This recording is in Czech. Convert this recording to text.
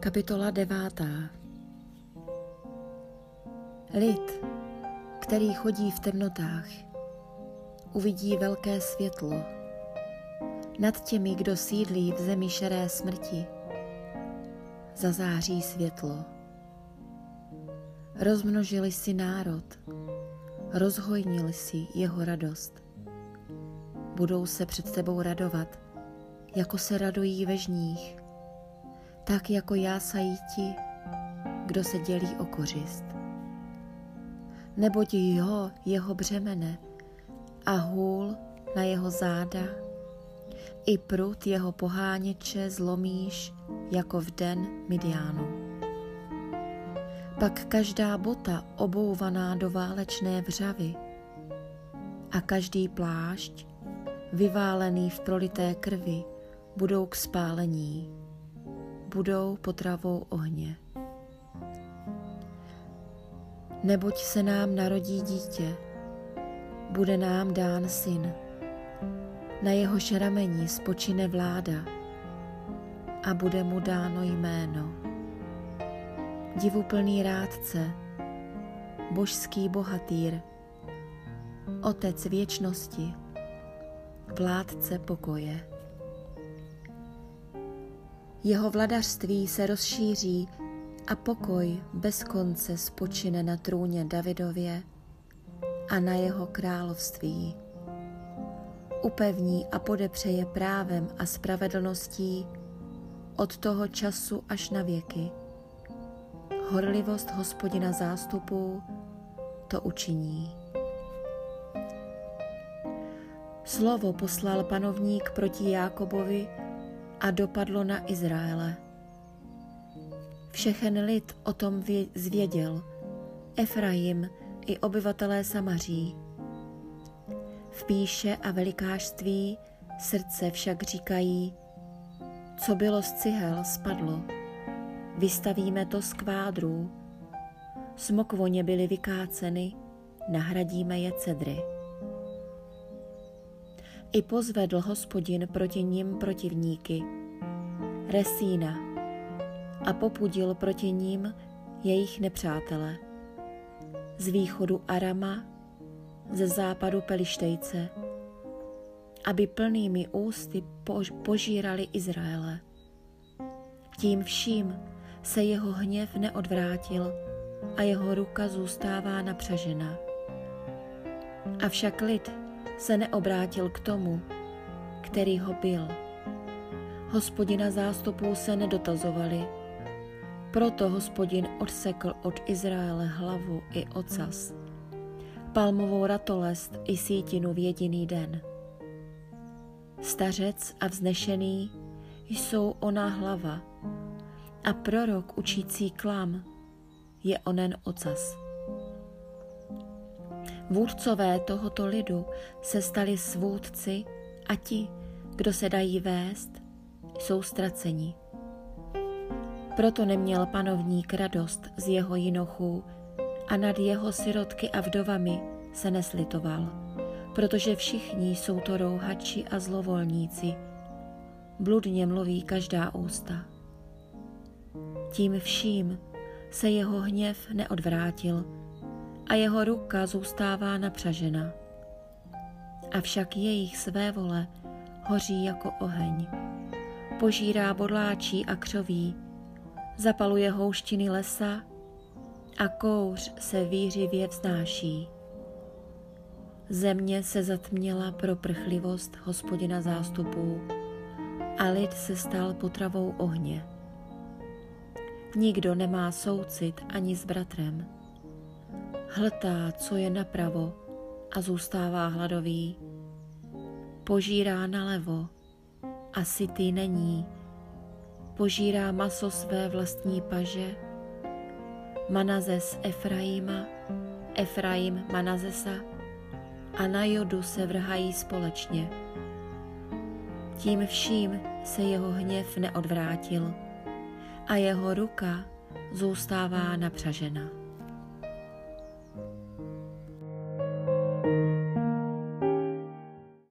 Kapitola devátá Lid, který chodí v temnotách, uvidí velké světlo. Nad těmi, kdo sídlí v zemi šeré smrti, zazáří světlo. Rozmnožili si národ, rozhojnili si jeho radost. Budou se před tebou radovat, jako se radují ve žních, tak jako jásají ti, kdo se dělí o kořist. Neboť jeho, jeho břemene a hůl na jeho záda, i prut jeho poháněče zlomíš jako v den Midiánu. Pak každá bota obouvaná do válečné vřavy a každý plášť, vyválený v prolité krvi, budou k spálení, budou potravou ohně. Neboť se nám narodí dítě, bude nám dán syn, na jeho ramení spočine vláda a bude mu dáno jméno. Divuplný rádce, božský bohatýr, otec věčnosti, vládce pokoje. Jeho vladařství se rozšíří a pokoj bez konce spočine na trůně Davidově a na jeho království. Upevní a podepřeje právem a spravedlností od toho času až na věky. Horlivost hospodina zástupů to učiní. Slovo poslal panovník proti Jákobovi a dopadlo na Izraele. Všechen lid o tom zvěděl, Efraim i obyvatelé Samaří. V píše a velikářství srdce však říkají, co bylo z cihel, spadlo. Vystavíme to z kvádrů. Smokvoně byly vykáceny, nahradíme je cedry. I pozvedl hospodin proti ním protivníky, Resína, a popudil proti ním jejich nepřátele. Z východu Arama, ze západu Pelištejce, aby plnými ústy požírali Izraele. Tím vším se jeho hněv neodvrátil a jeho ruka zůstává napřažena. Avšak lid se neobrátil k tomu, který ho byl. Hospodina zástupů se nedotazovali, proto hospodin odsekl od Izraele hlavu i ocas, palmovou ratolest i sítinu v jediný den. Stařec a vznešený jsou ona hlava a prorok učící klam je onen ocas. Vůdcové tohoto lidu se stali svůdci a ti, kdo se dají vést, jsou ztraceni. Proto neměl panovník radost z jeho jinochů a nad jeho sirotky a vdovami se neslitoval, protože všichni jsou to rouhači a zlovolníci. Bludně mluví každá ústa. Tím vším se jeho hněv neodvrátil, a jeho ruka zůstává napřažena. Avšak jejich své vole hoří jako oheň. Požírá bodláčí a křoví, zapaluje houštiny lesa a kouř se výřivě vznáší. Země se zatměla pro prchlivost hospodina zástupů a lid se stal potravou ohně. Nikdo nemá soucit ani s bratrem hltá, co je napravo a zůstává hladový. Požírá nalevo a sytý není. Požírá maso své vlastní paže. Manazes Efraima, Efraim Manazesa a na jodu se vrhají společně. Tím vším se jeho hněv neodvrátil a jeho ruka zůstává napřažena.